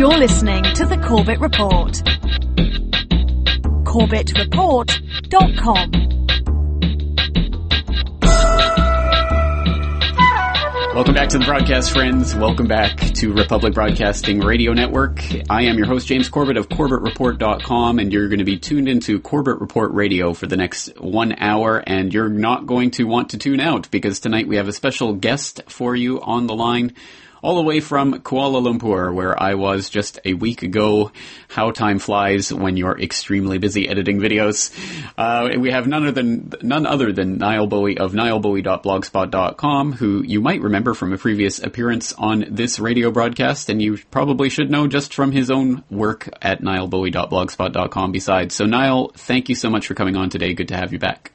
You're listening to the Corbett Report. CorbettReport.com. Welcome back to the broadcast, friends. Welcome back to Republic Broadcasting Radio Network. I am your host, James Corbett of CorbettReport.com, and you're going to be tuned into Corbett Report Radio for the next one hour, and you're not going to want to tune out because tonight we have a special guest for you on the line all the way from Kuala Lumpur, where I was just a week ago. How time flies when you're extremely busy editing videos. Uh, we have none other than none other than Nile Bowie of NileBowie.blogspot.com, who you might remember from a previous appearance on this radio broadcast, and you probably should know just from his own work at NileBowie.blogspot.com. Besides, so Nile, thank you so much for coming on today. Good to have you back.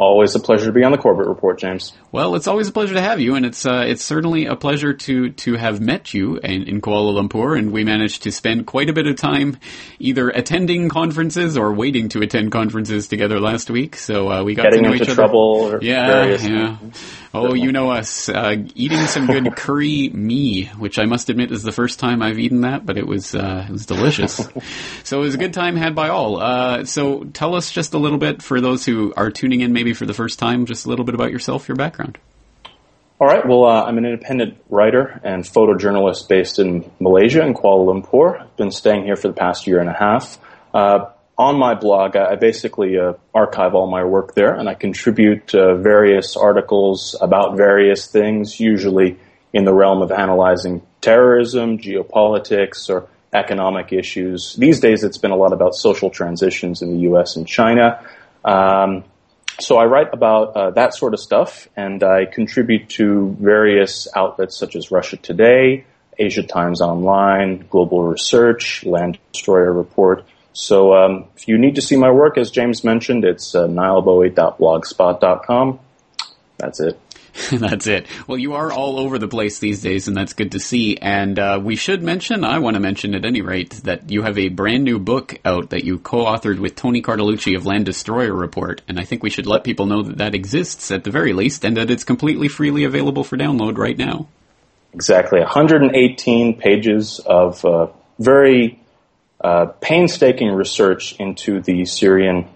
Always a pleasure to be on the Corbett Report, James. Well, it's always a pleasure to have you, and it's uh, it's certainly a pleasure to to have met you in, in Kuala Lumpur. And we managed to spend quite a bit of time either attending conferences or waiting to attend conferences together last week. So uh, we got Getting to know into each trouble. other. or Yeah, various- yeah. Oh, you know us. Uh, eating some good curry mee, which I must admit is the first time I've eaten that, but it was uh, it was delicious. so it was a good time had by all. Uh, so tell us just a little bit for those who are tuning in, maybe for the first time, just a little bit about yourself, your background. All right. Well, uh, I'm an independent writer and photojournalist based in Malaysia in Kuala Lumpur. I've been staying here for the past year and a half. On my blog, I I basically uh, archive all my work there, and I contribute uh, various articles about various things, usually in the realm of analyzing terrorism, geopolitics, or economic issues. These days, it's been a lot about social transitions in the U.S. and China. Um, so I write about uh, that sort of stuff, and I contribute to various outlets such as Russia Today, Asia Times Online, Global Research, Land Destroyer Report. So um, if you need to see my work, as James mentioned, it's uh, nilebowie.blogspot.com. That's it. that's it. Well, you are all over the place these days, and that's good to see. And uh, we should mention, I want to mention at any rate, that you have a brand new book out that you co-authored with Tony Cartalucci of Land Destroyer Report. And I think we should let people know that that exists at the very least, and that it's completely freely available for download right now. Exactly. 118 pages of uh, very uh, painstaking research into the Syrian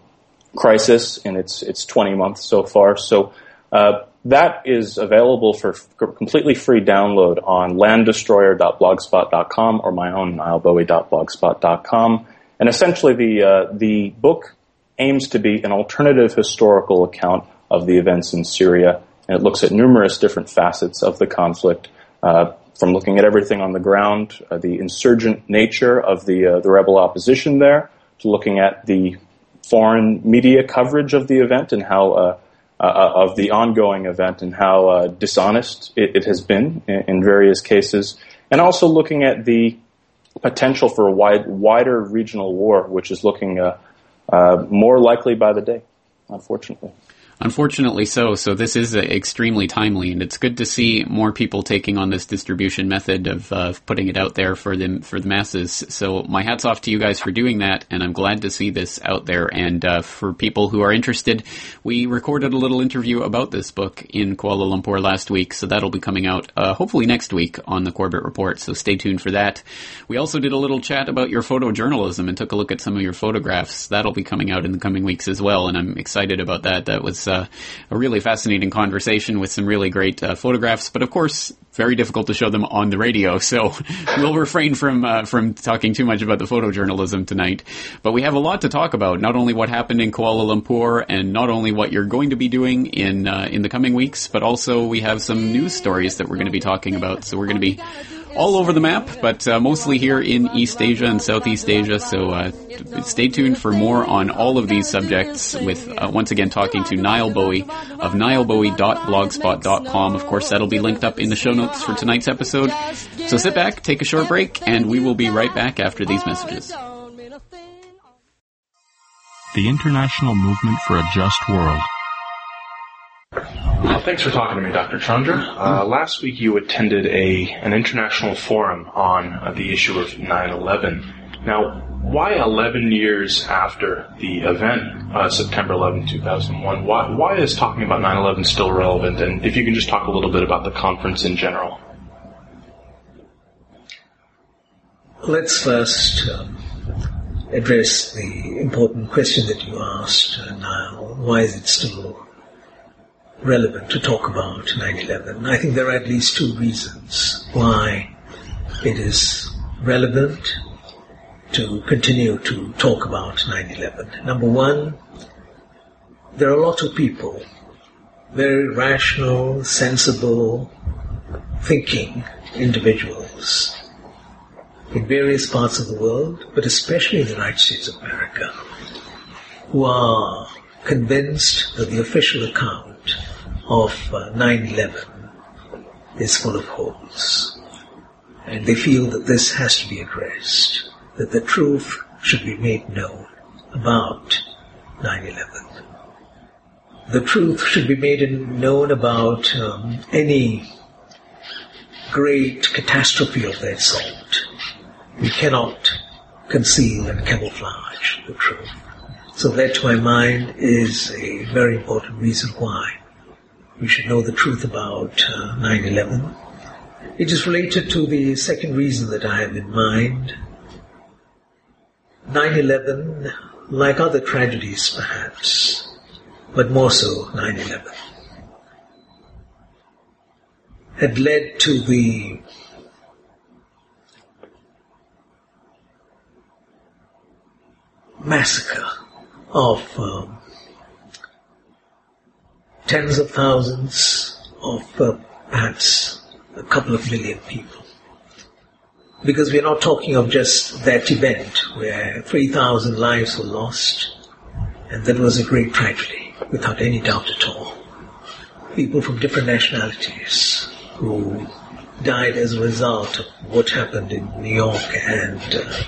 crisis in its its 20 months so far. So uh, that is available for f- completely free download on landdestroyer.blogspot.com or my own nilebowie.blogspot.com. And essentially, the uh, the book aims to be an alternative historical account of the events in Syria, and it looks at numerous different facets of the conflict, uh, from looking at everything on the ground, uh, the insurgent nature of the uh, the rebel opposition there, to looking at the foreign media coverage of the event and how uh, uh, of the ongoing event and how uh, dishonest it, it has been in, in various cases, and also looking at the potential for a wide, wider regional war, which is looking uh, uh, more likely by the day, unfortunately. Unfortunately so. So this is extremely timely, and it's good to see more people taking on this distribution method of uh, putting it out there for the for the masses. So my hats off to you guys for doing that, and I'm glad to see this out there. And uh, for people who are interested, we recorded a little interview about this book in Kuala Lumpur last week, so that'll be coming out uh, hopefully next week on the Corbett Report. So stay tuned for that. We also did a little chat about your photojournalism and took a look at some of your photographs. That'll be coming out in the coming weeks as well, and I'm excited about that. That was a really fascinating conversation with some really great uh, photographs, but of course, very difficult to show them on the radio. So we'll refrain from uh, from talking too much about the photojournalism tonight. But we have a lot to talk about. Not only what happened in Kuala Lumpur, and not only what you're going to be doing in uh, in the coming weeks, but also we have some news stories that we're going to be talking about. So we're going to be all over the map, but uh, mostly here in East Asia and Southeast Asia. So uh, stay tuned for more on all of these subjects. With uh, once again talking to Nile Bowie of nilebowie.blogspot.com. Of course, that'll be linked up in the show notes for tonight's episode. So sit back, take a short break, and we will be right back after these messages. The International Movement for a Just World. Uh, Thanks for talking to me, Dr. Chandra. Uh, last week you attended a an international forum on uh, the issue of 9/11. Now, why 11 years after the event, uh, September 11, 2001? Why why is talking about 9/11 still relevant? And if you can just talk a little bit about the conference in general. let's first um, address the important question that you asked, uh, Nile. Why is it still relevant to talk about 9-11? I think there are at least two reasons why it is relevant to continue to talk about 9-11. Number one, there are a lot of people, very rational, sensible, thinking individuals in various parts of the world, but especially in the United States of America, who are convinced that the official account of uh, 9-11 is full of holes. And they feel that this has to be addressed, that the truth should be made known about 9-11. The truth should be made known about um, any great catastrophe of that sort. We cannot conceal and camouflage the truth. So that, to my mind, is a very important reason why we should know the truth about uh, 9-11. It is related to the second reason that I have in mind. 9-11, like other tragedies perhaps, but more so 9-11, had led to the massacre of um, tens of thousands of uh, perhaps a couple of million people. Because we're not talking of just that event where 3,000 lives were lost, and that was a great tragedy, without any doubt at all. People from different nationalities who died as a result of what happened in New York and uh,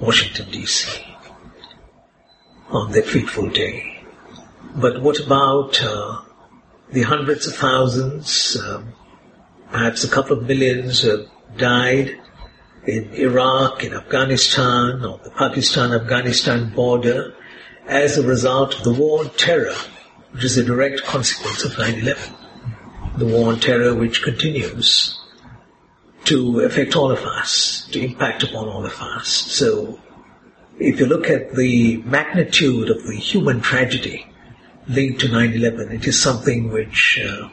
Washington, D.C. on that fateful day. But what about uh, the hundreds of thousands, um, perhaps a couple of millions who have died in Iraq, in Afghanistan, on the Pakistan-Afghanistan border, as a result of the war on terror, which is a direct consequence of 9-11. The war on terror which continues to affect all of us, to impact upon all of us. So, if you look at the magnitude of the human tragedy linked to 9-11, it is something which uh,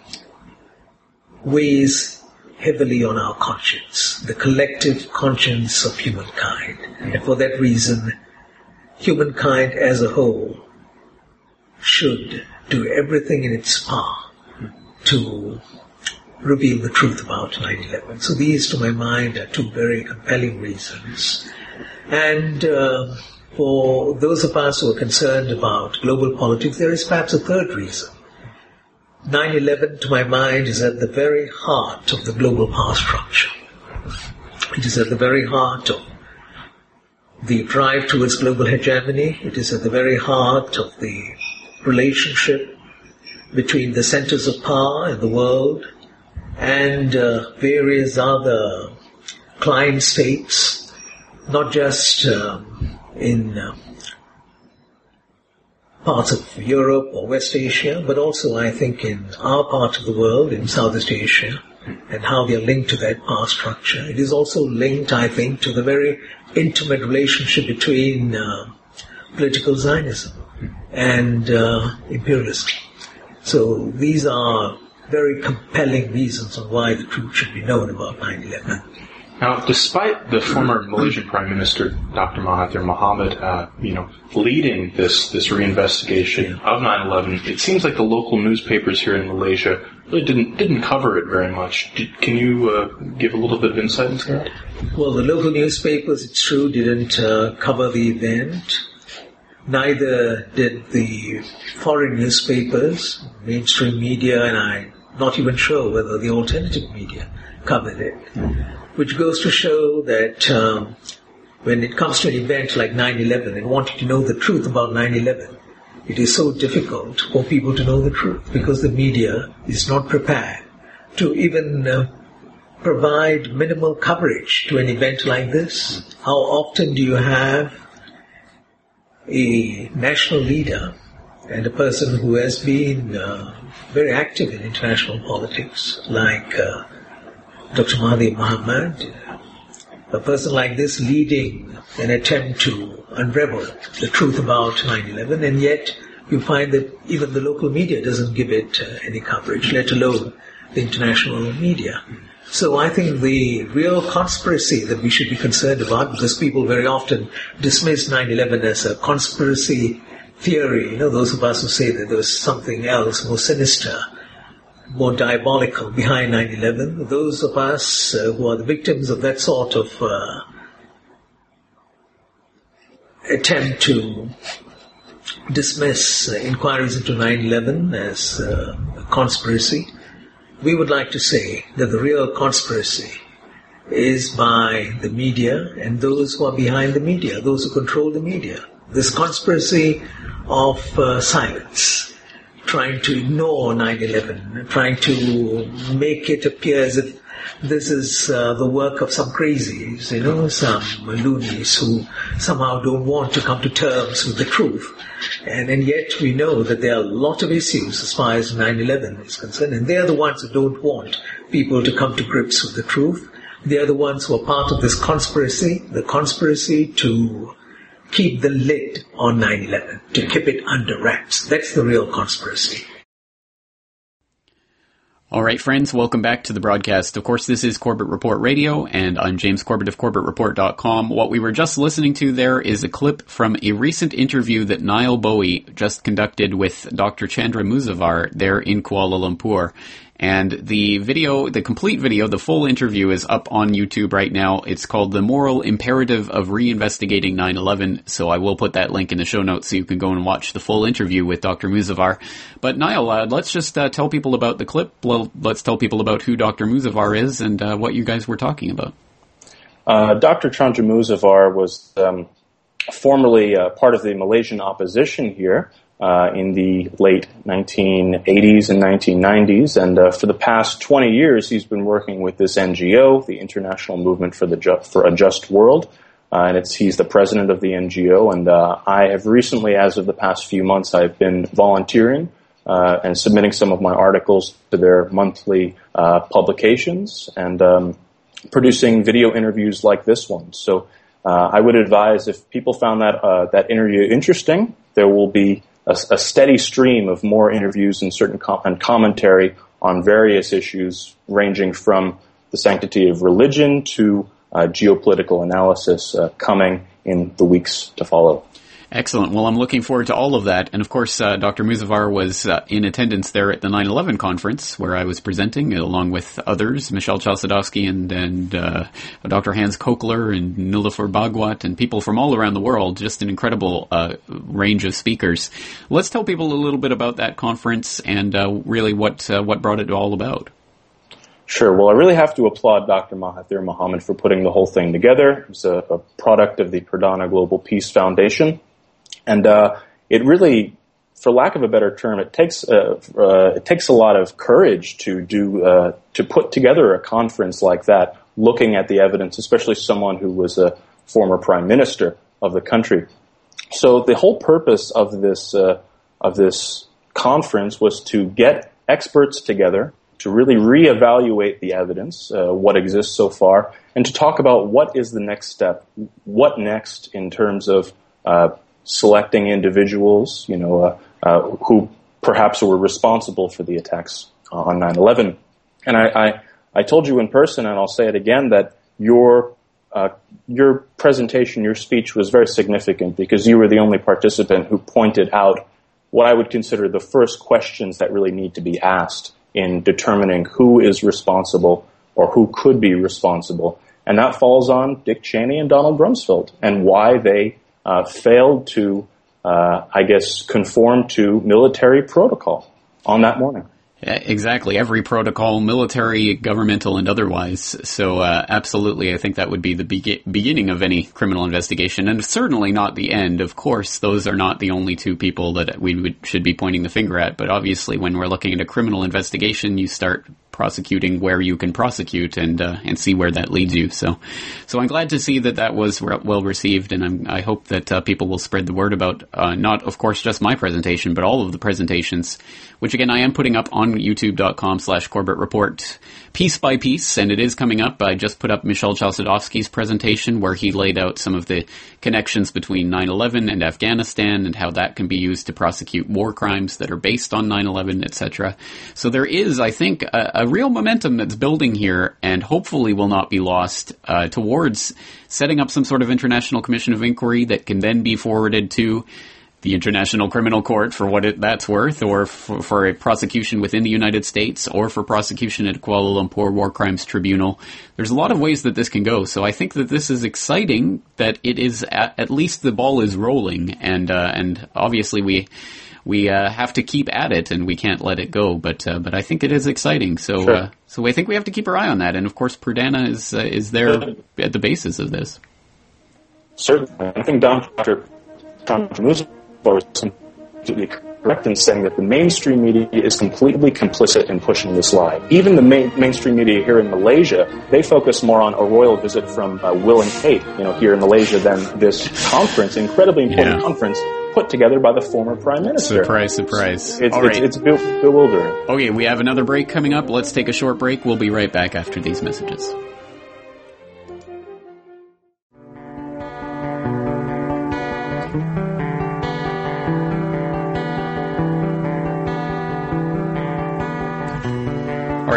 weighs heavily on our conscience, the collective conscience of humankind. And for that reason, humankind as a whole should do everything in its power to reveal the truth about 9-11. So these, to my mind, are two very compelling reasons. And uh, for those of us who are concerned about global politics, there is perhaps a third reason. 9-11, to my mind, is at the very heart of the global power structure. It is at the very heart of the drive towards global hegemony. It is at the very heart of the relationship between the centers of power in the world and uh, various other client states, not just um, in uh, parts of Europe or West Asia, but also I think in our part of the world, in Southeast Asia, and how we are linked to that power structure. It is also linked, I think, to the very intimate relationship between uh, political Zionism and uh, imperialism. So these are very compelling reasons on why the truth should be known about 9-11. Now, despite the former Malaysian Prime Minister, Dr. Mahathir Mohamad, uh, you know, leading this this reinvestigation of 9/11, it seems like the local newspapers here in Malaysia really didn't didn't cover it very much. Did, can you uh, give a little bit of insight into that? Well, the local newspapers, it's true, didn't uh, cover the event. Neither did the foreign newspapers, mainstream media, and I'm not even sure whether the alternative media covered it. Which goes to show that um, when it comes to an event like 9-11 and wanting to know the truth about 9-11, it is so difficult for people to know the truth because the media is not prepared to even uh, provide minimal coverage to an event like this. How often do you have a national leader and a person who has been uh, very active in international politics, like uh, Dr. Mahathir Mohamad, a person like this leading an attempt to unravel the truth about 9-11 and yet you find that even the local media doesn't give it uh, any coverage, let alone the international media. So I think the real conspiracy that we should be concerned about, because people very often dismiss 9-11 as a conspiracy theory, you know, those of us who say that there was something else more sinister, more diabolical behind 9-11, those of us uh, who are the victims of that sort of uh, attempt to dismiss uh, inquiries into 9-11 as uh, a conspiracy, we would like to say that the real conspiracy is by the media and those who are behind the media, those who control the media. This conspiracy of uh, silence, trying to ignore 9-11, trying to make it appear as if this is uh, the work of some crazies, you know, some loonies who somehow don't want to come to terms with the truth. And, and yet we know that there are a lot of issues as far as 9-11 is concerned, and they're the ones who don't want people to come to grips with the truth. They're the ones who are part of this conspiracy, the conspiracy to keep the lid on 9-11, to keep it under wraps. That's the real conspiracy. All right, friends, welcome back to the broadcast. Of course, this is Corbett Report Radio, and I'm James Corbett of CorbettReport.com. What we were just listening to there is a clip from a recent interview that Nile Bowie just conducted with Dr. Chandra Muzaffar there in Kuala Lumpur. And the video, the complete video, the full interview is up on YouTube right now. It's called The Moral Imperative of Reinvestigating 9-11. So I will put that link in the show notes so you can go and watch the full interview with Dr. Muzaffar. But Nile, uh, let's just uh, tell people about the clip. Let's tell people about who Dr. Muzaffar is and uh, what you guys were talking about. Uh, Dr. Chandra Muzaffar was um, formerly uh, part of the Malaysian opposition here uh, in the late 1980s and 1990s. And uh, for the past 20 years, he's been working with this NGO, the International Movement for the Ju- for a Just World. Uh, and it's, he's the president of the NGO. And uh, I have recently, as of the past few months, I've been volunteering uh, and submitting some of my articles to their monthly uh, publications and um, producing video interviews like this one. So I would advise if people found that that interview interesting, there will be a, a steady stream of more interviews and certain com- and commentary on various issues ranging from the sanctity of religion to uh, geopolitical analysis uh, coming in the weeks to follow. Excellent. Well, I'm looking forward to all of that. And of course, uh, Dr. Muzaffar was uh, in attendance there at the 9/11 conference where I was presenting, along with others, Michel Chossudovsky and and uh, Dr. Hans Köchler and Niloufer Bhagwat and people from all around the world. Just an incredible uh, range of speakers. Let's tell people a little bit about that conference and uh, really what uh, what brought it all about. Sure. Well, I really have to applaud Dr. Mahathir Mohamad for putting the whole thing together. It's a, a product of the Perdana Global Peace Foundation. And uh, it really, for lack of a better term, it takes uh, uh, it takes a lot of courage to do uh, to put together a conference like that, looking at the evidence, especially someone who was a former prime minister of the country. So the whole purpose of this uh, of this conference was to get experts together to really reevaluate the evidence, uh, what exists so far, and to talk about what is the next step, what next in terms of uh, selecting individuals, you know, uh, uh, who perhaps were responsible for the attacks on 9/11. And I, I, I, told you in person, and I'll say it again, that your uh, your presentation, your speech was very significant because you were the only participant who pointed out what I would consider the first questions that really need to be asked in determining who is responsible or who could be responsible. And that falls on Dick Cheney and Donald Rumsfeld and why they uh, failed to, uh, I guess, conform to military protocol on that morning. Exactly. Every protocol, military, governmental, and otherwise. So, uh, absolutely, I think that would be the be- beginning of any criminal investigation, and certainly not the end. Of course, those are not the only two people that we would, should be pointing the finger at. But obviously, when we're looking at a criminal investigation, you start prosecuting where you can prosecute and uh, and see where that leads you. So, so I'm glad to see that that was re- well received, and I'm, i hope that uh, people will spread the word about uh, not, of course, just my presentation, but all of the presentations, which again I am putting up on YouTube.com/slash Corbett Report piece by piece, and it is coming up. I just put up Michel Chossudovsky's presentation where he laid out some of the connections between 9/11 and Afghanistan and how that can be used to prosecute war crimes that are based on 9/11, etc. So there is, I think, a, a, real momentum that's building here, and hopefully will not be lost uh, towards setting up some sort of international commission of inquiry that can then be forwarded to the International Criminal Court for what it, that's worth, or for, for, a prosecution within the United States, or for prosecution at Kuala Lumpur War Crimes Tribunal. There's a lot of ways that this can go. So I think that this is exciting. That it is at, at least the ball is rolling, and uh, and obviously we we uh, have to keep at it, and we can't let it go. But uh, but I think it is exciting. So sure. Uh, so I think we have to keep our eye on that. And of course, Perdana is uh, is there at the basis of this. Certainly, I think Dr. Dr. was completely correct in saying that the mainstream media is completely complicit in pushing this lie. Even the main, mainstream media here in Malaysia, they focus more on a royal visit from uh, Will and Kate, you know, here in Malaysia than this conference, incredibly important yeah. conference put together by the former prime minister. Surprise, surprise. It's, it's, it's bewildering. Okay, we have another break coming up. Let's take a short break. We'll be right back after these messages.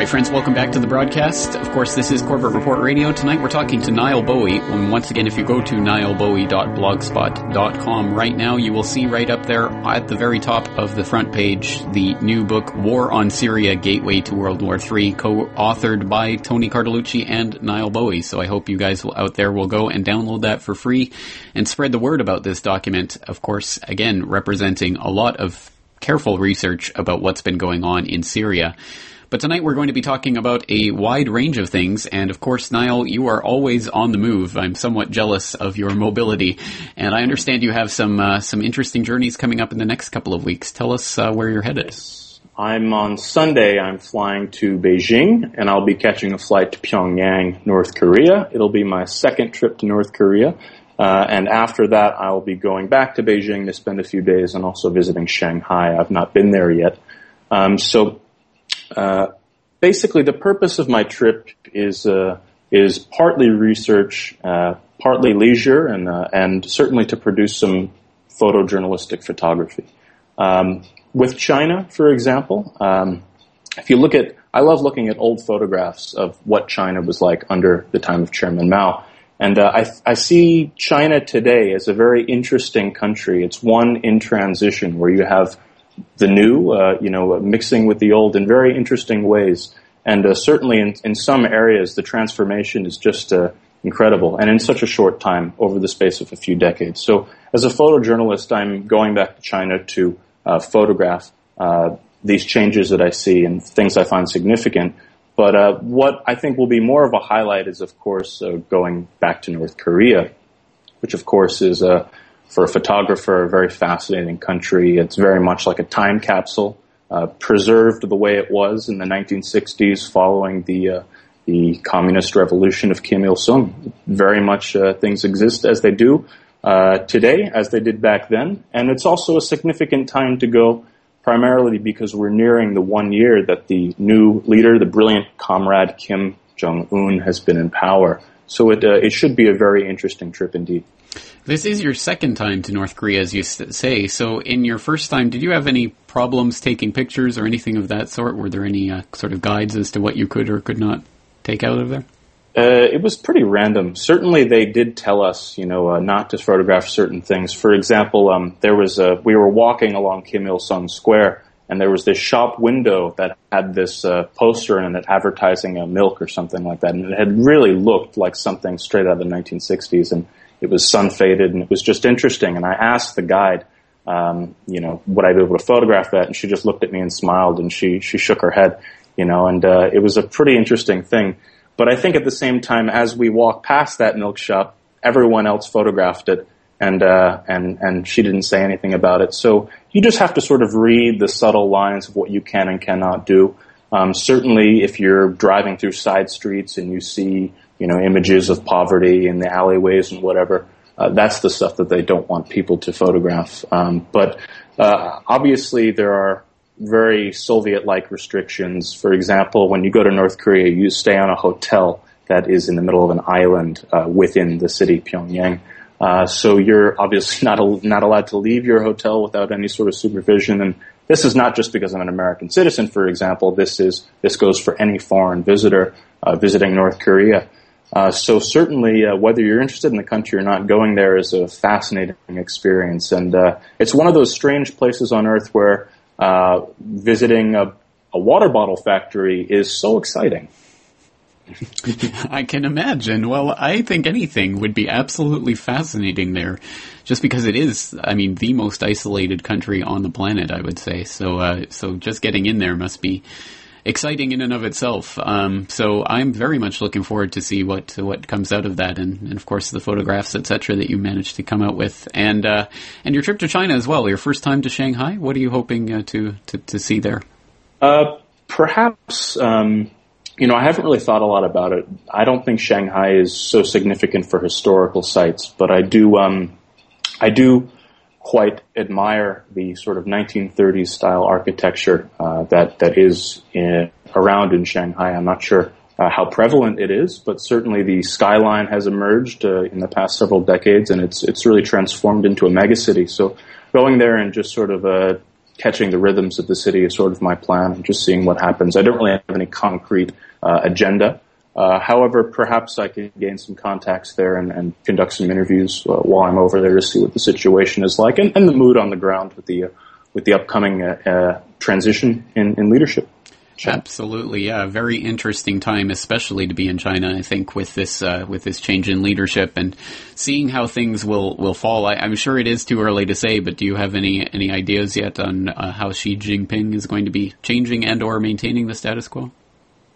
Right, friends, welcome back to the broadcast. Of course, this is Corbett Report Radio. Tonight we're talking to Nile Bowie. And once again, if you go to nilebowie.blogspot.com right now, you will see right up there at the very top of the front page the new book, War on Syria Gateway to World War III, co-authored by Tony Cartalucci and Nile Bowie. So I hope you guys out there will go and download that for free and spread the word about this document. Of course, again, representing a lot of careful research about what's been going on in Syria. But tonight we're going to be talking about a wide range of things, and of course, Nile, you are always on the move. I'm somewhat jealous of your mobility, and I understand you have some uh, some interesting journeys coming up in the next couple of weeks. Tell us uh, where you're headed. I'm on Sunday. I'm flying to Beijing, and I'll be catching a flight to Pyongyang, North Korea. It'll be my second trip to North Korea. Uh, and after that, I'll be going back to Beijing to spend a few days and also visiting Shanghai. I've not been there yet. Um, so uh, basically, the purpose of my trip is uh, is partly research, uh, partly leisure, and uh, and certainly to produce some photojournalistic photography. Um, with China, for example, um, if you look at, I love looking at old photographs of what China was like under the time of Chairman Mao. And uh, I, I, see China today as a very interesting country. It's one in transition where you have the new, uh, you know, mixing with the old in very interesting ways. And uh, certainly in, in some areas, the transformation is just uh, incredible, and in such a short time, over the space of a few decades. So, as a photojournalist, I'm going back to China to uh, photograph uh, these changes that I see and things I find significant. But uh, what I think will be more of a highlight is, of course, going back to North Korea, which, of course, is a for a photographer, a very fascinating country. It's very much like a time capsule, uh, preserved the way it was in the 1960s following the uh, the communist revolution of Kim Il Sung. Very much uh, things exist as they do uh, today, as they did back then, and it's also a significant time to go. Primarily because we're nearing the one year that the new leader, the brilliant comrade Kim Jong Un, has been in power. So it uh, it should be a very interesting trip indeed. This is your second time to North Korea, as you say. So, in your first time, did you have any problems taking pictures or anything of that sort? Were there any uh, sort of guides as to what you could or could not take out of there? Uh, it was pretty random. Certainly, they did tell us, you know, uh, not to photograph certain things. For example, um, there was a we were walking along Kim Il Sung Square, and there was this shop window that had this uh, poster in it advertising a milk or something like that, and it had really looked like something straight out of the 1960s. And it was sun faded and it was just interesting. And I asked the guide, um, you know, would I be able to photograph that? And she just looked at me and smiled and she, she shook her head, you know, and, uh, it was a pretty interesting thing. But I think at the same time, as we walked past that milk shop, everyone else photographed it and, uh, and, and she didn't say anything about it. So you just have to sort of read the subtle lines of what you can and cannot do. Um, certainly, if you're driving through side streets and you see, you know, images of poverty in the alleyways and whatever, uh, that's the stuff that they don't want people to photograph. Um, but uh, obviously, there are very Soviet-like restrictions. For example, when you go to North Korea, you stay on a hotel that is in the middle of an island uh, within the city Pyongyang. Uh, so you're obviously not al- not allowed to leave your hotel without any sort of supervision. And this is not just because I'm an American citizen, for example. This is this goes for any foreign visitor uh, visiting North Korea. Uh, so certainly, uh, whether you're interested in the country or not, going there is a fascinating experience, and uh, it's one of those strange places on Earth where uh, visiting a, a water bottle factory is so exciting. I can imagine. Well, I think anything would be absolutely fascinating there, just because it is, I mean, the most isolated country on the planet, I would say. So, uh, so just getting in there must be exciting in and of itself. Um, so I'm very much looking forward to see what what comes out of that, and, and of course the photographs, etc., that you managed to come out with, and uh, and your trip to China as well. Your first time to Shanghai. What are you hoping uh, to, to to see there? Uh, perhaps. Um, you know, I haven't really thought a lot about it. I don't think Shanghai is so significant for historical sites, but I do, um, I do quite admire the sort of 1930s style architecture uh, that that is in, around in Shanghai. I'm not sure uh, how prevalent it is, but certainly the skyline has emerged uh, in the past several decades, and it's it's really transformed into a megacity. So going there and just sort of uh, catching the rhythms of the city is sort of my plan, and just seeing what happens. I don't really have any concrete uh, agenda. Uh, however, perhaps I can gain some contacts there and, and conduct some interviews uh, while I'm over there to see what the situation is like and, and the mood on the ground with the uh, with the upcoming uh, uh, transition in, in leadership. Absolutely, yeah. Very interesting time, especially to be in China. I think with this uh, with this change in leadership and seeing how things will will fall. I, am sure it is too early to say, but do you have any any ideas yet on how Xi Jinping is going to be changing and or maintaining the status quo?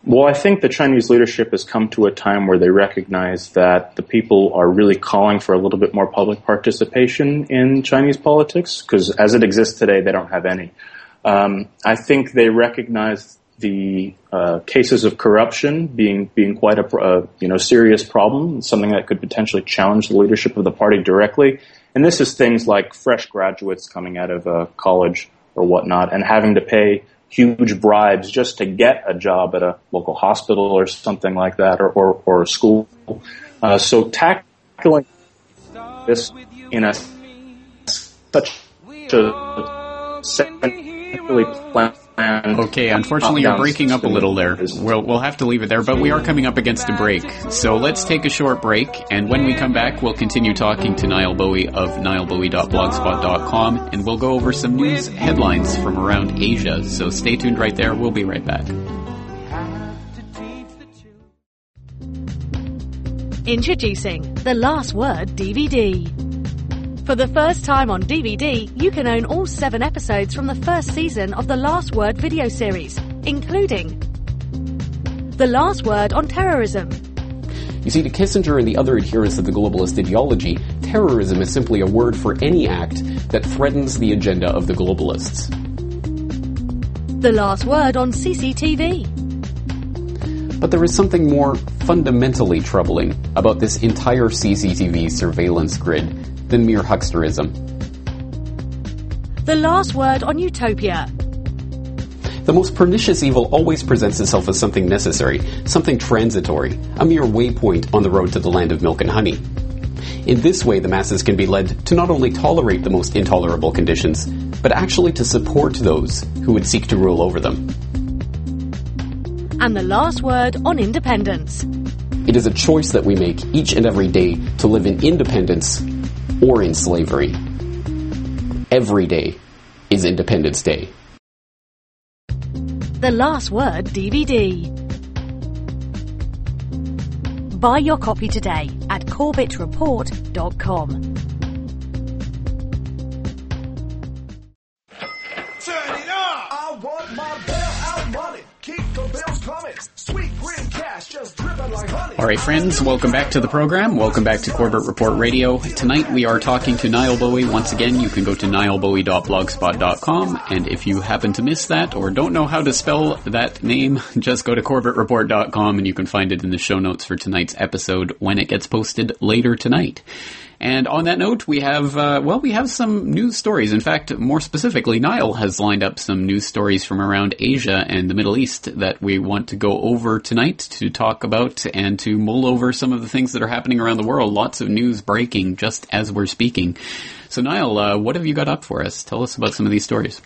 Well, I think the Chinese leadership has come to a time where they recognize that the people are really calling for a little bit more public participation in Chinese politics, because as it exists today, they don't have any. Um, I think they recognize the uh, cases of corruption being being quite a uh, you know serious problem, something that could potentially challenge the leadership of the party directly. And this is things like fresh graduates coming out of uh, college or whatnot, and having to pay huge bribes just to get a job at a local hospital or something like that, or or, or a school. Uh, so tackling this in a such a centrally planned Okay, unfortunately you're breaking up a little there. We'll, we'll have to leave it there, but we are coming up against a break. So let's take a short break, and when we come back, we'll continue talking to Nile Bowie of nilebowie.blogspot.com, and we'll go over some news headlines from around Asia. So stay tuned right there. We'll be right back. Introducing The Last Word DVD. For the first time on DVD, you can own all seven episodes from the first season of the Last Word video series, including The Last Word on Terrorism. You see, to Kissinger and the other adherents of the globalist ideology, terrorism is simply a word for any act that threatens the agenda of the globalists. The Last Word on CCTV. But there is something more fundamentally troubling about this entire CCTV surveillance grid than mere hucksterism. The last word on utopia. The most pernicious evil always presents itself as something necessary, something transitory, a mere waypoint on the road to the land of milk and honey. In this way, the masses can be led to not only tolerate the most intolerable conditions, but actually to support those who would seek to rule over them. And the last word on independence. It is a choice that we make each and every day to live in independence or in slavery. Every day is Independence Day. The Last Word DVD. Buy your copy today at corbettreport.com. right, friends, welcome back to the program. Welcome back to Corbett Report Radio. Tonight we are talking to Nile Bowie. Once again, you can go to nilebowie.blogspot.com, and if you happen to miss that or don't know how to spell that name, just go to corbettreport.com and you can find it in the show notes for tonight's episode when it gets posted later tonight. And on that note, we have, uh, well, we have some news stories. In fact, more specifically, Nile has lined up some news stories from around Asia and the Middle East that we want to go over tonight to talk about and to mull over some of the things that are happening around the world. Lots of news breaking just as we're speaking. So, Nile, uh, what have you got up for us? Tell us about some of these stories.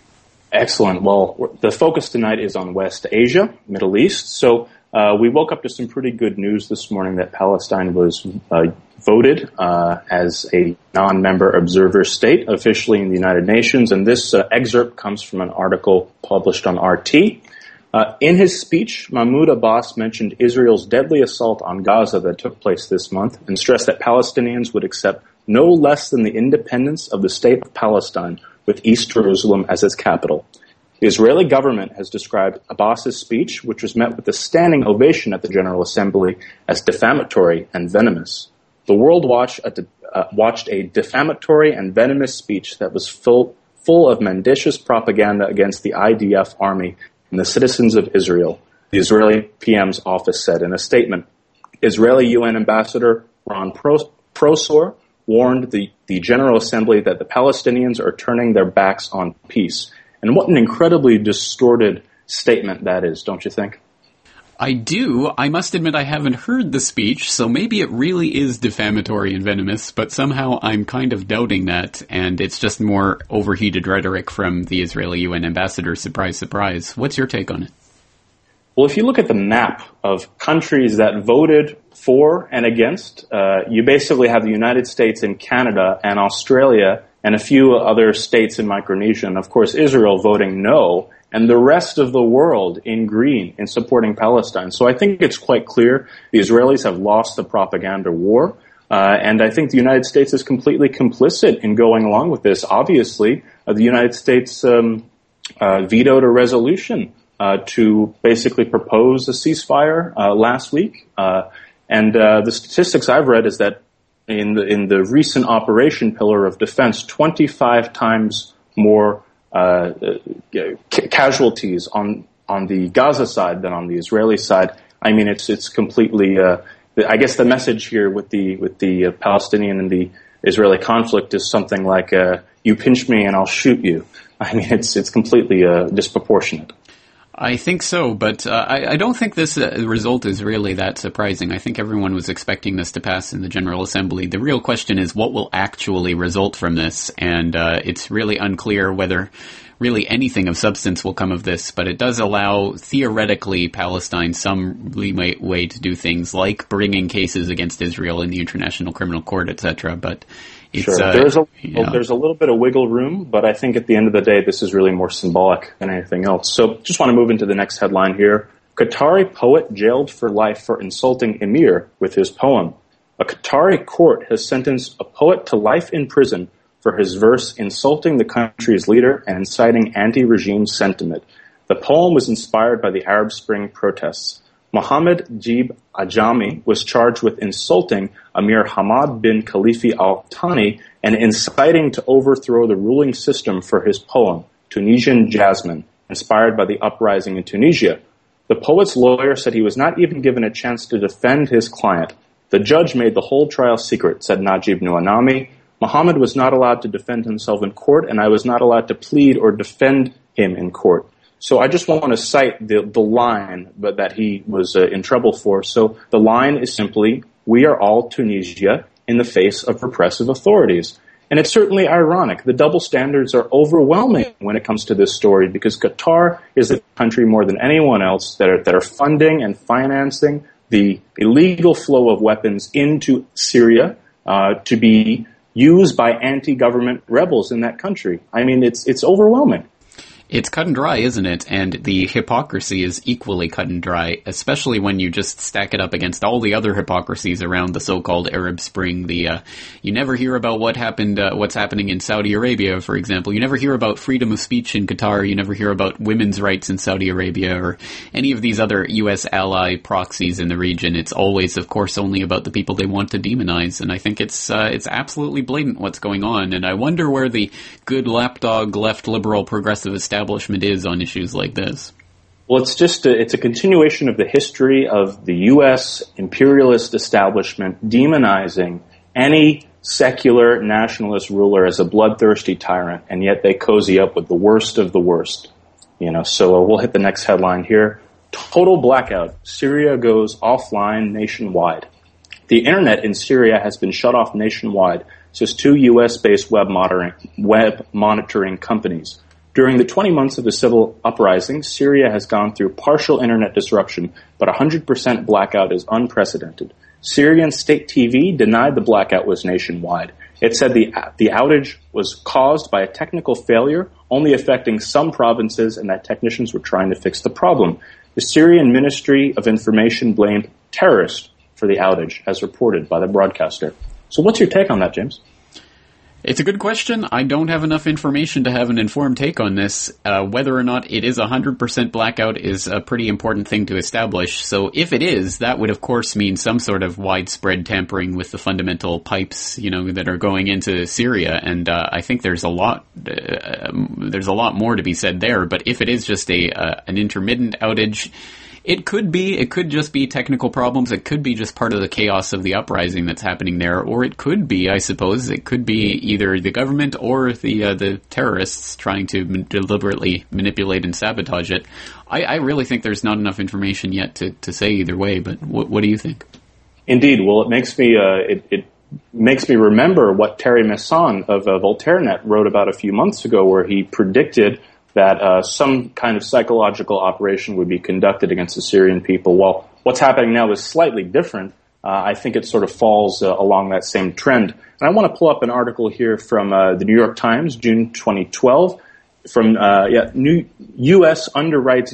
Excellent. Well, the focus tonight is on West Asia, Middle East. So, uh, we woke up to some pretty good news this morning that Palestine was uh, voted uh, as a non-member observer state officially in the United Nations. And this uh, excerpt comes from an article published on RT. Uh, in his speech, Mahmoud Abbas mentioned Israel's deadly assault on Gaza that took place this month and stressed that Palestinians would accept no less than the independence of the state of Palestine with East Jerusalem as its capital. The Israeli government has described Abbas's speech, which was met with a standing ovation at the General Assembly, as defamatory and venomous. The world watched a, de- uh, watched a defamatory and venomous speech that was full, full of mendacious propaganda against the IDF army and the citizens of Israel, the Israeli PM's office said in a statement. Israeli UN Ambassador Ron Prosor warned the, the General Assembly that the Palestinians are turning their backs on peace. And what an incredibly distorted statement that is, don't you think? I do. I must admit I haven't heard the speech, so maybe it really is defamatory and venomous, but somehow I'm kind of doubting that, and it's just more overheated rhetoric from the Israeli UN ambassador. Surprise, surprise. What's your take on it? Well, if you look at the map of countries that voted for and against, uh, you basically have the United States and Canada and Australia and a few other states in Micronesia, and of course Israel voting no, and the rest of the world in green in supporting Palestine. So I think it's quite clear the Israelis have lost the propaganda war. Uh, and I think the United States is completely complicit in going along with this. Obviously, uh, the United States um, uh, vetoed a resolution uh, to basically propose a ceasefire uh, last week. Uh, and the statistics I've read is that in the in the recent operation pillar of defense, 25 times more uh, casualties on on the Gaza side than on the Israeli side. I mean, it's it's completely. Uh, I guess the message here with the with the uh, Palestinian and the Israeli conflict is something like, uh, "You pinch me and I'll shoot you." I mean, it's it's completely uh, disproportionate. I think so, but uh, I, I, don't think this uh, result is really that surprising. I think everyone was expecting this to pass in the General Assembly. The real question is what will actually result from this, and uh, it's really unclear whether really anything of substance will come of this, but it does allow theoretically Palestine some leeway to do things like bringing cases against Israel in the International Criminal Court, etc. But sure. Uh, there's a yeah. there's a little bit of wiggle room, but I think at the end of the day, this is really more symbolic than anything else. So, just want to move into the next headline here. Qatari poet jailed for life for insulting emir with his poem. A Qatari court has sentenced a poet to life in prison for his verse insulting the country's leader and inciting anti-regime sentiment. The poem was inspired by the Arab Spring protests. Mohammed Jib Ajami was charged with insulting Amir Hamad bin Khalifa Al Thani and inciting to overthrow the ruling system for his poem, Tunisian Jasmine, inspired by the uprising in Tunisia. The poet's lawyer said he was not even given a chance to defend his client. The judge made the whole trial secret, said Najib Nuanami. Muhammad was not allowed to defend himself in court, and I was not allowed to plead or defend him in court. So I just want to cite the, the line but that he was uh, in trouble for. So the line is simply, we are all Tunisia in the face of repressive authorities. And it's certainly ironic. The double standards are overwhelming when it comes to this story because Qatar is the country more than anyone else that are, that are funding and financing the illegal flow of weapons into Syria uh, to be used by anti-government rebels in that country. I mean, it's it's overwhelming. It's cut and dry, isn't it? And the hypocrisy is equally cut and dry, especially when you just stack it up against all the other hypocrisies around the so-called Arab Spring. The uh, you never hear about what happened, uh, what's happening in Saudi Arabia, for example. You never hear about freedom of speech in Qatar. You never hear about women's rights in Saudi Arabia or any of these other U.S. ally proxies in the region. It's always, of course, only about the people they want to demonize. And I think it's uh, it's absolutely blatant what's going on. And I wonder where the good lapdog left liberal progressive establishment establishment is on issues like this? Well, it's just a, it's a continuation of the history of the U.S. imperialist establishment demonizing any secular nationalist ruler as a bloodthirsty tyrant, and yet they cozy up with the worst of the worst. You know, so uh, we'll hit the next headline here. Total blackout. Syria goes offline nationwide. The internet in Syria has been shut off nationwide, says two U.S.-based web web monitoring companies. During the 20 months of the civil uprising, Syria has gone through partial internet disruption, but 100% blackout is unprecedented. Syrian state TV denied the blackout was nationwide. It said the, the outage was caused by a technical failure only affecting some provinces and that technicians were trying to fix the problem. The Syrian Ministry of Information blamed terrorists for the outage, as reported by the broadcaster. So what's your take on that, James? It's a good question. I don't have enough information to have an informed take on this. Uh, whether or not it is a 100% blackout is a pretty important thing to establish. So if it is, that would of course mean some sort of widespread tampering with the fundamental pipes, you know, that are going into Syria. And uh, I think there's a lot, uh, there's a lot more to be said there. But if it is just a uh, an intermittent outage, it could be. It could just be technical problems. It could be just part of the chaos of the uprising that's happening there, or it could be, I suppose, it could be either the government or the uh, the terrorists trying to m- deliberately manipulate and sabotage it. I, I, really think there's not enough information yet to, to say either way. But what, what do you think? Indeed. Well, it makes me uh, it, it makes me remember what Thierry Meyssan of uh, VoltaireNet wrote about a few months ago, where he predicted that uh, some kind of psychological operation would be conducted against the Syrian people. Well, what's happening now is slightly different. Uh, I think it sort of falls uh, along that same trend. And I want to pull up an article here from uh, the New York Times, June 2012, from uh, yeah, New U.S. underwrites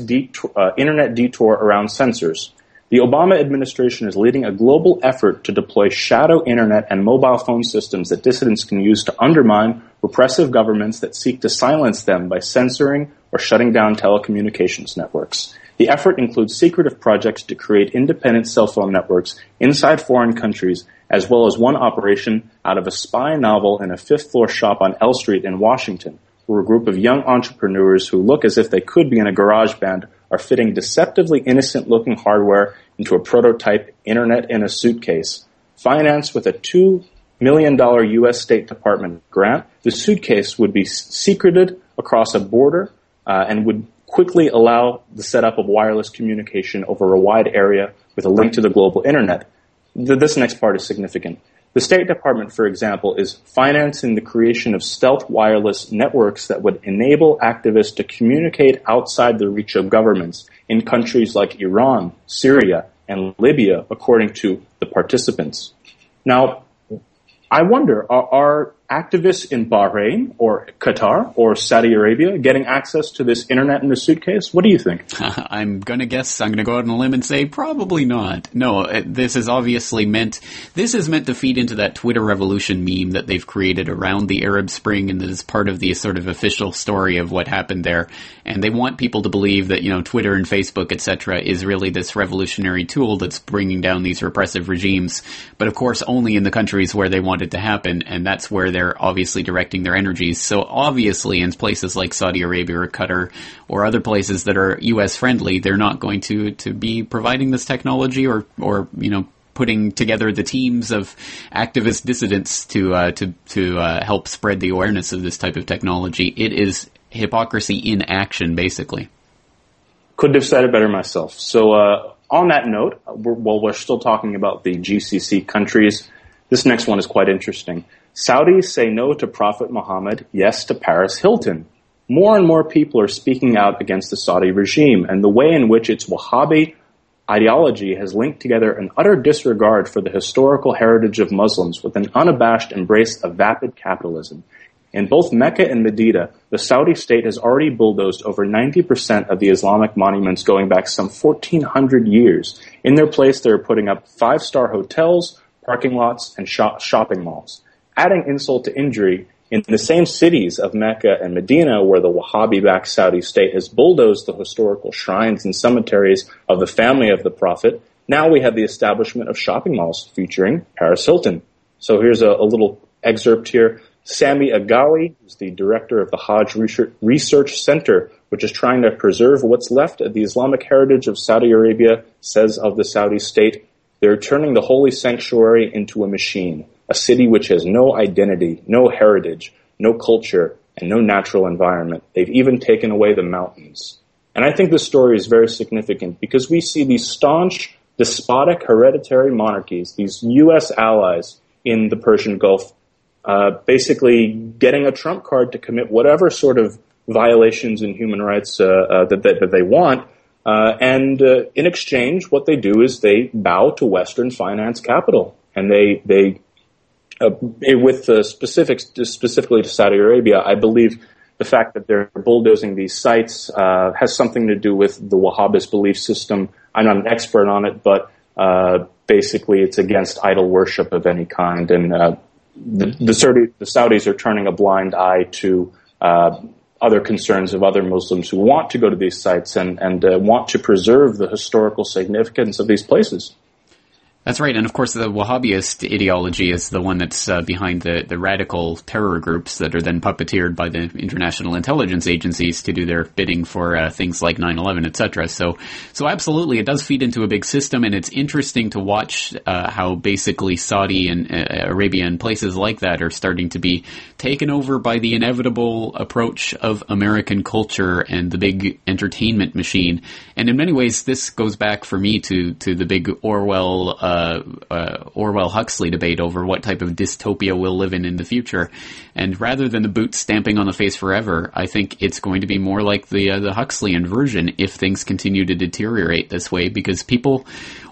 uh, internet detour around censors. The Obama administration is leading a global effort to deploy shadow internet and mobile phone systems that dissidents can use to undermine repressive governments that seek to silence them by censoring or shutting down telecommunications networks. The effort includes secretive projects to create independent cell phone networks inside foreign countries, as well as one operation out of a spy novel in a fifth floor shop on L Street in Washington, where a group of young entrepreneurs who look as if they could be in a garage band are fitting deceptively innocent looking hardware into a prototype internet in a suitcase. Financed with a $2 million U.S. State Department grant, the suitcase would be secreted across a border uh, and would quickly allow the setup of wireless communication over a wide area with a link to the global internet. This next part is significant. The State Department, for example, is financing the creation of stealth wireless networks that would enable activists to communicate outside the reach of governments in countries like Iran, Syria, and Libya, according to the participants. Now, I wonder, are, are activists in Bahrain or Qatar or Saudi Arabia getting access to this internet in the suitcase? What do you think? I'm gonna guess, I'm gonna go out on a limb and say probably not. No, uh, this is obviously meant, this is meant to feed into that Twitter revolution meme that they've created around the Arab Spring and that is part of the sort of official story of what happened there. And they want people to believe that, you know, Twitter and Facebook, etc., is really this revolutionary tool that's bringing down these repressive regimes. But of course, only in the countries where they want it to happen, and that's where they're obviously directing their energies. So obviously in places like Saudi Arabia or Qatar or other places that are US friendly, they're not going to, to be providing this technology or, or, you know, putting together the teams of activist dissidents to, uh, to, to, uh, help spread the awareness of this type of technology. It is hypocrisy in action, basically. Couldn't have said it better myself. So, uh, on that note, we're, while we're still talking about the GCC countries, this next one is quite interesting. Saudis say no to Prophet Muhammad, yes to Paris Hilton. More and more people are speaking out against the Saudi regime and the way in which its Wahhabi ideology has linked together an utter disregard for the historical heritage of Muslims with an unabashed embrace of vapid capitalism. In both Mecca and Medina, the Saudi state has already bulldozed over 90% of the Islamic monuments going back some 1400 years. In their place, they're putting up five-star hotels, parking lots, and shop- shopping malls. Adding insult to injury, in the same cities of Mecca and Medina, where the Wahhabi-backed Saudi state has bulldozed the historical shrines and cemeteries of the family of the Prophet, now we have the establishment of shopping malls featuring Paris Hilton. So here's a, a little excerpt here. Sami Angawi, who's the director of the Hajj Research Center, which is trying to preserve what's left of the Islamic heritage of Saudi Arabia, says of the Saudi state, they're turning the holy sanctuary into a machine, a city which has no identity, no heritage, no culture, and no natural environment. They've even taken away the mountains. And I think this story is very significant because we see these staunch, despotic, hereditary monarchies, these U.S. allies in the Persian Gulf, uh, basically getting a trump card to commit whatever sort of violations in human rights uh, uh, that, that, that, they want. Uh, and uh, in exchange, what they do is they bow to Western finance capital, and they they uh, with the specifics specifically to Saudi Arabia. I believe the fact that they're bulldozing these sites has something to do with the Wahhabist belief system. I'm not an expert on it, but basically it's against idol worship of any kind, and the, the, Saudi, the Saudis are turning a blind eye to uh, other concerns of other Muslims who want to go to these sites and, and uh, want to preserve the historical significance of these places. That's right, and of course, the Wahhabist ideology is the one that's uh, behind the, the radical terror groups that are then puppeteered by the international intelligence agencies to do their bidding for uh, things like 9/11, etc. So, so absolutely, it does feed into a big system, and it's interesting to watch uh, how basically Saudi and uh, Arabia and places like that are starting to be taken over by the inevitable approach of American culture and the big entertainment machine. And in many ways, this goes back for me to to the big Orwell uh, uh, uh, Orwell Huxley debate over what type of dystopia we'll live in in the future. And rather than the boot stamping on the face forever, I think it's going to be more like the uh, the Huxleyan version if things continue to deteriorate this way, because people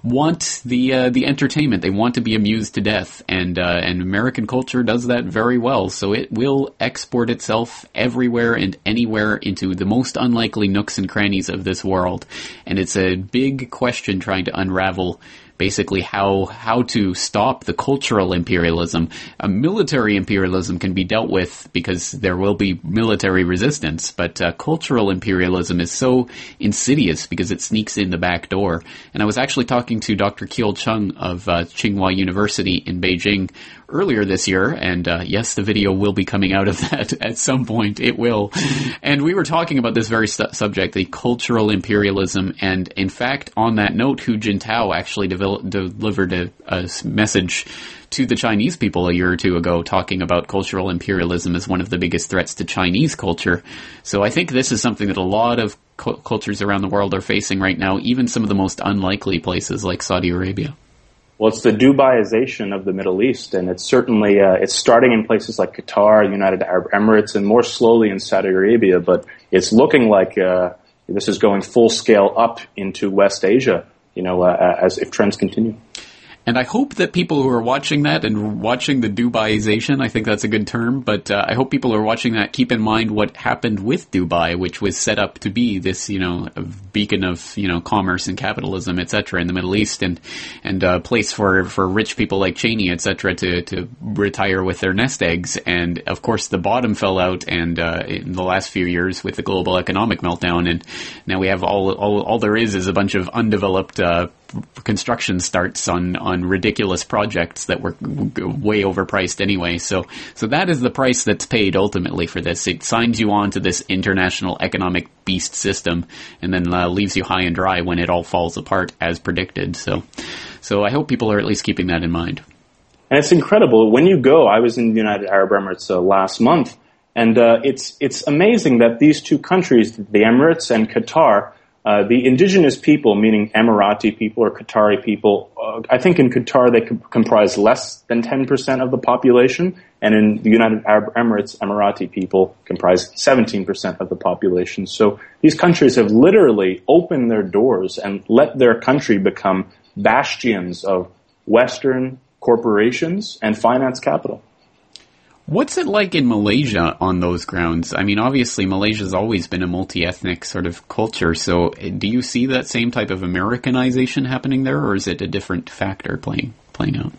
want the uh, the entertainment. They want to be amused to death, and uh, and American culture does that very well. So it will export itself everywhere and anywhere into the most unlikely nooks and crannies of this world. And it's a big question trying to unravel basically how how to stop the cultural imperialism. Uh, military imperialism can be dealt with because there will be military resistance, but uh, cultural imperialism is so insidious because it sneaks in the back door. And I was actually talking to Dr. Kiyul Chung of uh, Tsinghua University in Beijing earlier this year, and uh, yes, the video will be coming out of that at some point. It will. And we were talking about this very stu- subject, the cultural imperialism, and in fact, on that note, Hu Jintao actually devel- delivered a, a message to the Chinese people a year or two ago talking about cultural imperialism as one of the biggest threats to Chinese culture. So I think this is something that a lot of cu- cultures around the world are facing right now, even some of the most unlikely places like Saudi Arabia. Well, it's the Dubaiization of the Middle East, and it's certainly uh, it's starting in places like Qatar, United Arab Emirates, and more slowly in Saudi Arabia. But it's looking like uh, this is going full scale up into West Asia. You know, uh, as if trends continue. And I hope that people who are watching that and watching the Dubaiization, I think that's a good term, but uh, I hope people who are watching that keep in mind what happened with Dubai, which was set up to be this, you know, beacon of, you know, commerce and capitalism, etc. in the Middle East and, and a place for, for rich people like Cheney, etc. to, to retire with their nest eggs. And of course the bottom fell out and, uh, in the last few years with the global economic meltdown and now we have all, all, all there is is a bunch of undeveloped, uh, construction starts on on ridiculous projects that were way overpriced anyway. So so that is the price that's paid ultimately for this. It signs you on to this international economic beast system, and then uh, leaves you high and dry when it all falls apart as predicted. So so I hope people are at least keeping that in mind. And it's incredible when you go. I was in the United Arab Emirates uh, last month, and uh, it's it's amazing that these two countries, the Emirates and Qatar uh, the indigenous people, meaning Emirati people or Qatari people, uh, I think in Qatar they comprise less than 10% of the population, and in the United Arab Emirates, Emirati people comprise 17% of the population. So these countries have literally opened their doors and let their country become bastions of Western corporations and finance capital. What's it like in Malaysia on those grounds? I mean, obviously, Malaysia's always been a multi ethnic sort of culture, so eh, do you see that same type of Americanization happening there, or is it a different factor playing, playing out?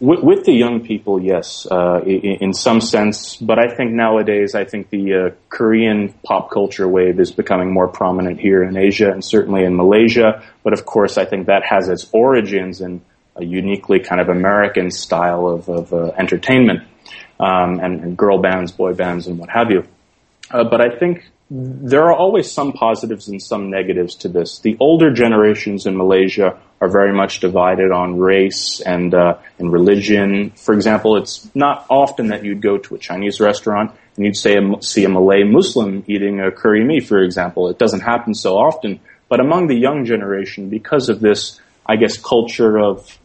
With, with the young people, yes, uh, in, in, some sense. But I think nowadays, I think the uh, Korean pop culture wave is becoming more prominent here in Asia and certainly in Malaysia. But of course, I think that has its origins in a uniquely kind of American style of, of uh, entertainment um, and, girl bands, boy bands, and what have you. Uh, but I think there are always some positives and some negatives to this. The older generations in Malaysia are very much divided on race and uh, and religion. For example, it's not often that you'd go to a Chinese restaurant and you'd say see a Malay Muslim eating a curry mee, for example. It doesn't happen so often. But among the young generation, because of this I guess, culture of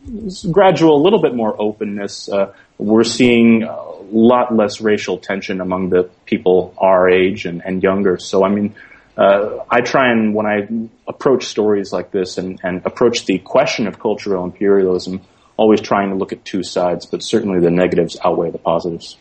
gradual, a little bit more openness. Uh, we're seeing a lot less racial tension among the people our age and, and younger. So, I mean, uh, I try and when I approach stories like this and, and approach the question of cultural imperialism, always trying to look at two sides, but certainly the negatives outweigh the positives.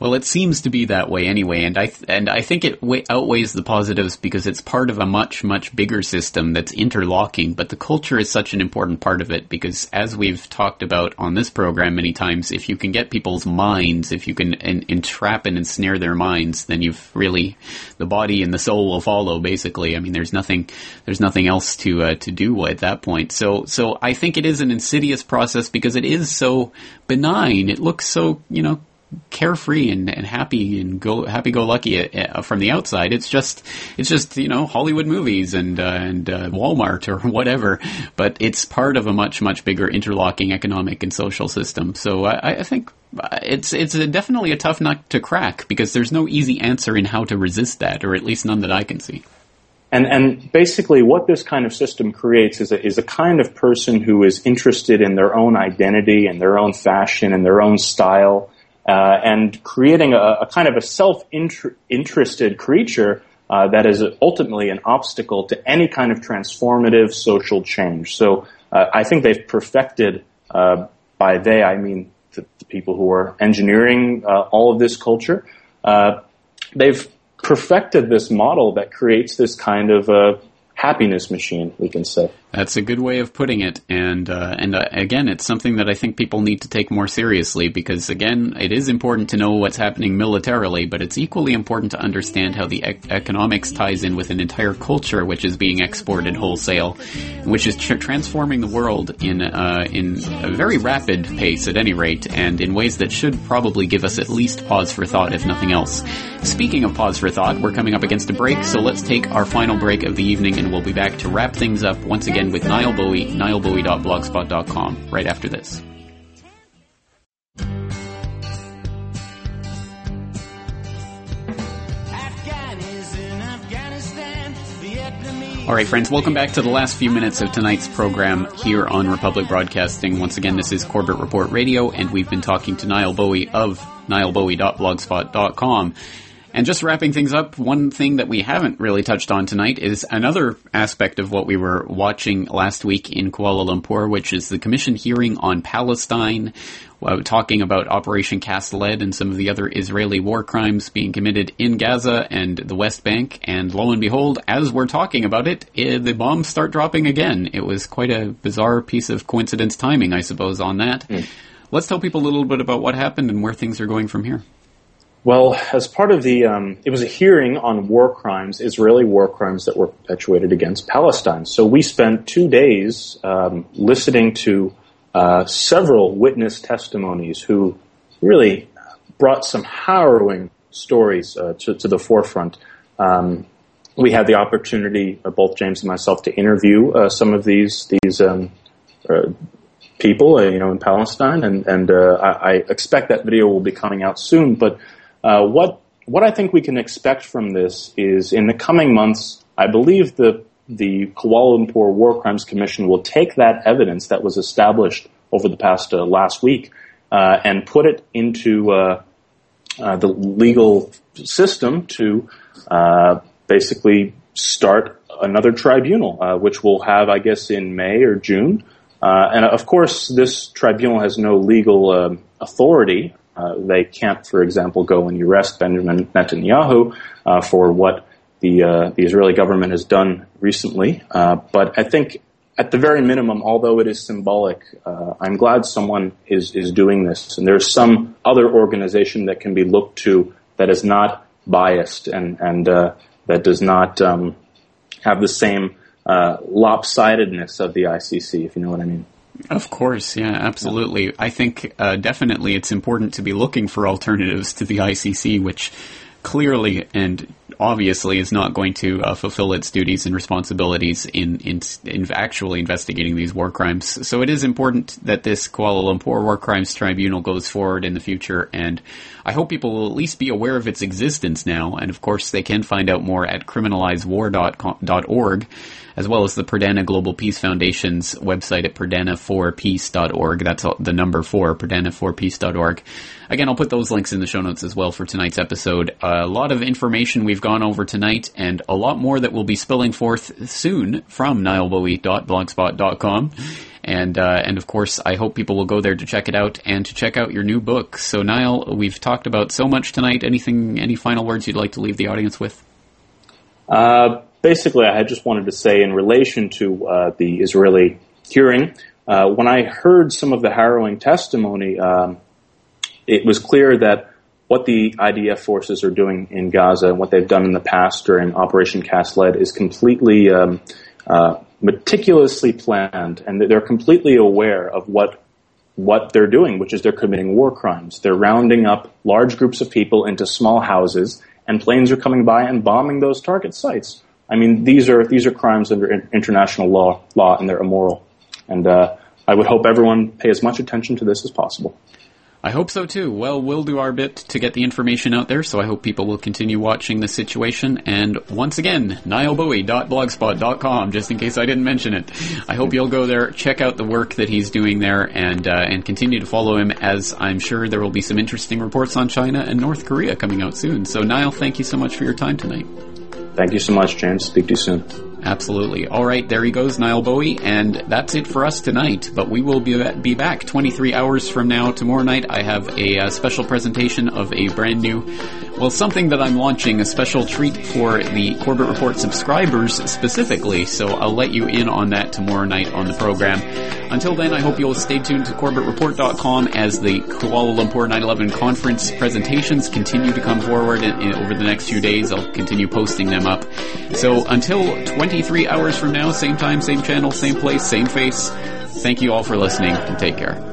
Well, it seems to be that way anyway, and I th- and I think it outweighs the positives because it's part of a much much bigger system that's interlocking. But the culture is such an important part of it because, as we've talked about on this program many times, if you can get people's minds, if you can en- entrap and ensnare their minds, then you've really the body and the soul will follow. Basically, I mean, there's nothing there's nothing else to uh, to do at that point. So so I think it is an insidious process because it is so benign. It looks so you know carefree and, and happy and go happy go lucky uh, from the outside. It's just it's just you know Hollywood movies and uh, and uh, Walmart or whatever, but it's part of a much much bigger interlocking economic and social system. So I, I think it's it's a, definitely a tough nut to crack because there's no easy answer in how to resist that, or at least none that I can see. And, and basically what this kind of system creates is a, is a kind of person who is interested in their own identity and their own fashion and their own style uh, and creating a, a, kind of a self-interested creature uh, that is ultimately an obstacle to any kind of transformative social change. So uh, I think they've perfected, uh, by they I mean the, the, people who are engineering uh, all of this culture. Uh, they've perfected this model that creates this kind of a happiness machine, we can say. That's a good way of putting it, and uh, and uh, again, it's something that I think people need to take more seriously because again, it is important to know what's happening militarily, but it's equally important to understand how the economics ties in with an entire culture which is being exported wholesale, which is tr- transforming the world in uh, in a very rapid pace, at any rate, and in ways that should probably give us at least pause for thought, if nothing else. Speaking of pause for thought, we're coming up against a break, so let's take our final break of the evening, and we'll be back to wrap things up once again again with Nile Bowie, nilebowie.blogspot.com, right after this. All right, friends, welcome back to the last few minutes of tonight's program here on Republic Broadcasting. Once again, this is Corbett Report Radio, and we've been talking to Nile Bowie of nilebowie.blogspot.com. And just wrapping things up, one thing that we haven't really touched on tonight is another aspect of what we were watching last week in Kuala Lumpur, which is the commission hearing on Palestine, uh, talking about Operation Cast Lead and some of the other Israeli war crimes being committed in Gaza and the West Bank. And lo and behold, as we're talking about it, eh, the bombs start dropping again. It was quite a bizarre piece of coincidence timing, I suppose, on that. Mm. Let's tell people a little bit about what happened and where things are going from here. Well, as part of the, um, it was a hearing on war crimes, Israeli war crimes that were perpetuated against Palestine. So we spent two days um, listening to uh, several witness testimonies who really brought some harrowing stories uh, to, to, the forefront. Um, we had the opportunity, uh, both James and myself, to interview uh, some of these these um, uh, people, uh, you know, in Palestine, and and I, I expect that video will be coming out soon, but. Uh, what what I think we can expect from this is in the coming months, I believe the the Kuala Lumpur War Crimes Commission will take that evidence that was established over the past uh, last week uh, and put it into uh, uh, the legal system to uh, basically start another tribunal, which we'll have, I guess, in May or June. and of course, this tribunal has no legal um, authority Uh, they can't, for example, go and arrest Benjamin Netanyahu uh, for what the uh, the Israeli government has done recently. Uh, but I think, at the very minimum, although it is symbolic, uh, I'm glad someone is is doing this, and there's some other organization that can be looked to that is not biased and and that does not um, have the same lopsidedness of the ICC, if you know what I mean. Of course, yeah, absolutely. I think uh, definitely it's important to be looking for alternatives to the ICC, which clearly and obviously is not going to uh, fulfill its duties and responsibilities in, in, in actually investigating these war crimes. So it is important that this Kuala Lumpur War Crimes Tribunal goes forward in the future, and I hope people will at least be aware of its existence now. And of course, they can find out more at criminalizewar.org as well as the Perdana Global Peace Foundation's website at perdana4peace.org. That's the number four, perdana4peace.org. Again, I'll put those links in the show notes as well for tonight's episode. A lot of information we've gone over tonight and a lot more that will be spilling forth soon from nilebowie.blogspot.com. And, uh, and of course, I hope people will go there to check it out and to check out your new book. So, Nile, we've talked about so much tonight. Anything, any final words you'd like to leave the audience with? Uh, basically, I just wanted to say in relation to uh, the Israeli hearing, uh, when I heard some of the harrowing testimony, um, it was clear that what the IDF forces are doing in Gaza and what they've done in the past during Operation Cast Lead is completely um, uh, meticulously planned, and they're completely aware of what what they're doing, which is they're committing war crimes. They're rounding up large groups of people into small houses, and planes are coming by and bombing those target sites. I mean, these are these are crimes under international law, law, and they're immoral. And uh, I would hope everyone pay as much attention to this as possible. I hope so too. Well, we'll do our bit to get the information out there, so I hope people will continue watching the situation. And once again, nilebowie.blogspot.com, just in case I didn't mention it. I hope you'll go there, check out the work that he's doing there, and uh, and continue to follow him, as I'm sure there will be some interesting reports on China and North Korea coming out soon. So, Nile, thank you so much for your time tonight. Thank you so much, James. Speak to you soon. Absolutely. All right, there he goes, Nile Bowie, and that's it for us tonight. But we will be, be back 23 hours from now. Tomorrow night, I have a, uh, special presentation of a brand new, well, something that I'm launching, a special treat for the Corbett Report subscribers specifically. So I'll let you in on that tomorrow night on the program. Until then, I hope you'll stay tuned to CorbettReport.com as the Kuala Lumpur 9/11 conference presentations continue to come forward in, in, over the next few days. I'll continue posting them up. So until 23 hours from now, same time, same channel, same place, same face. Thank you all for listening and take care.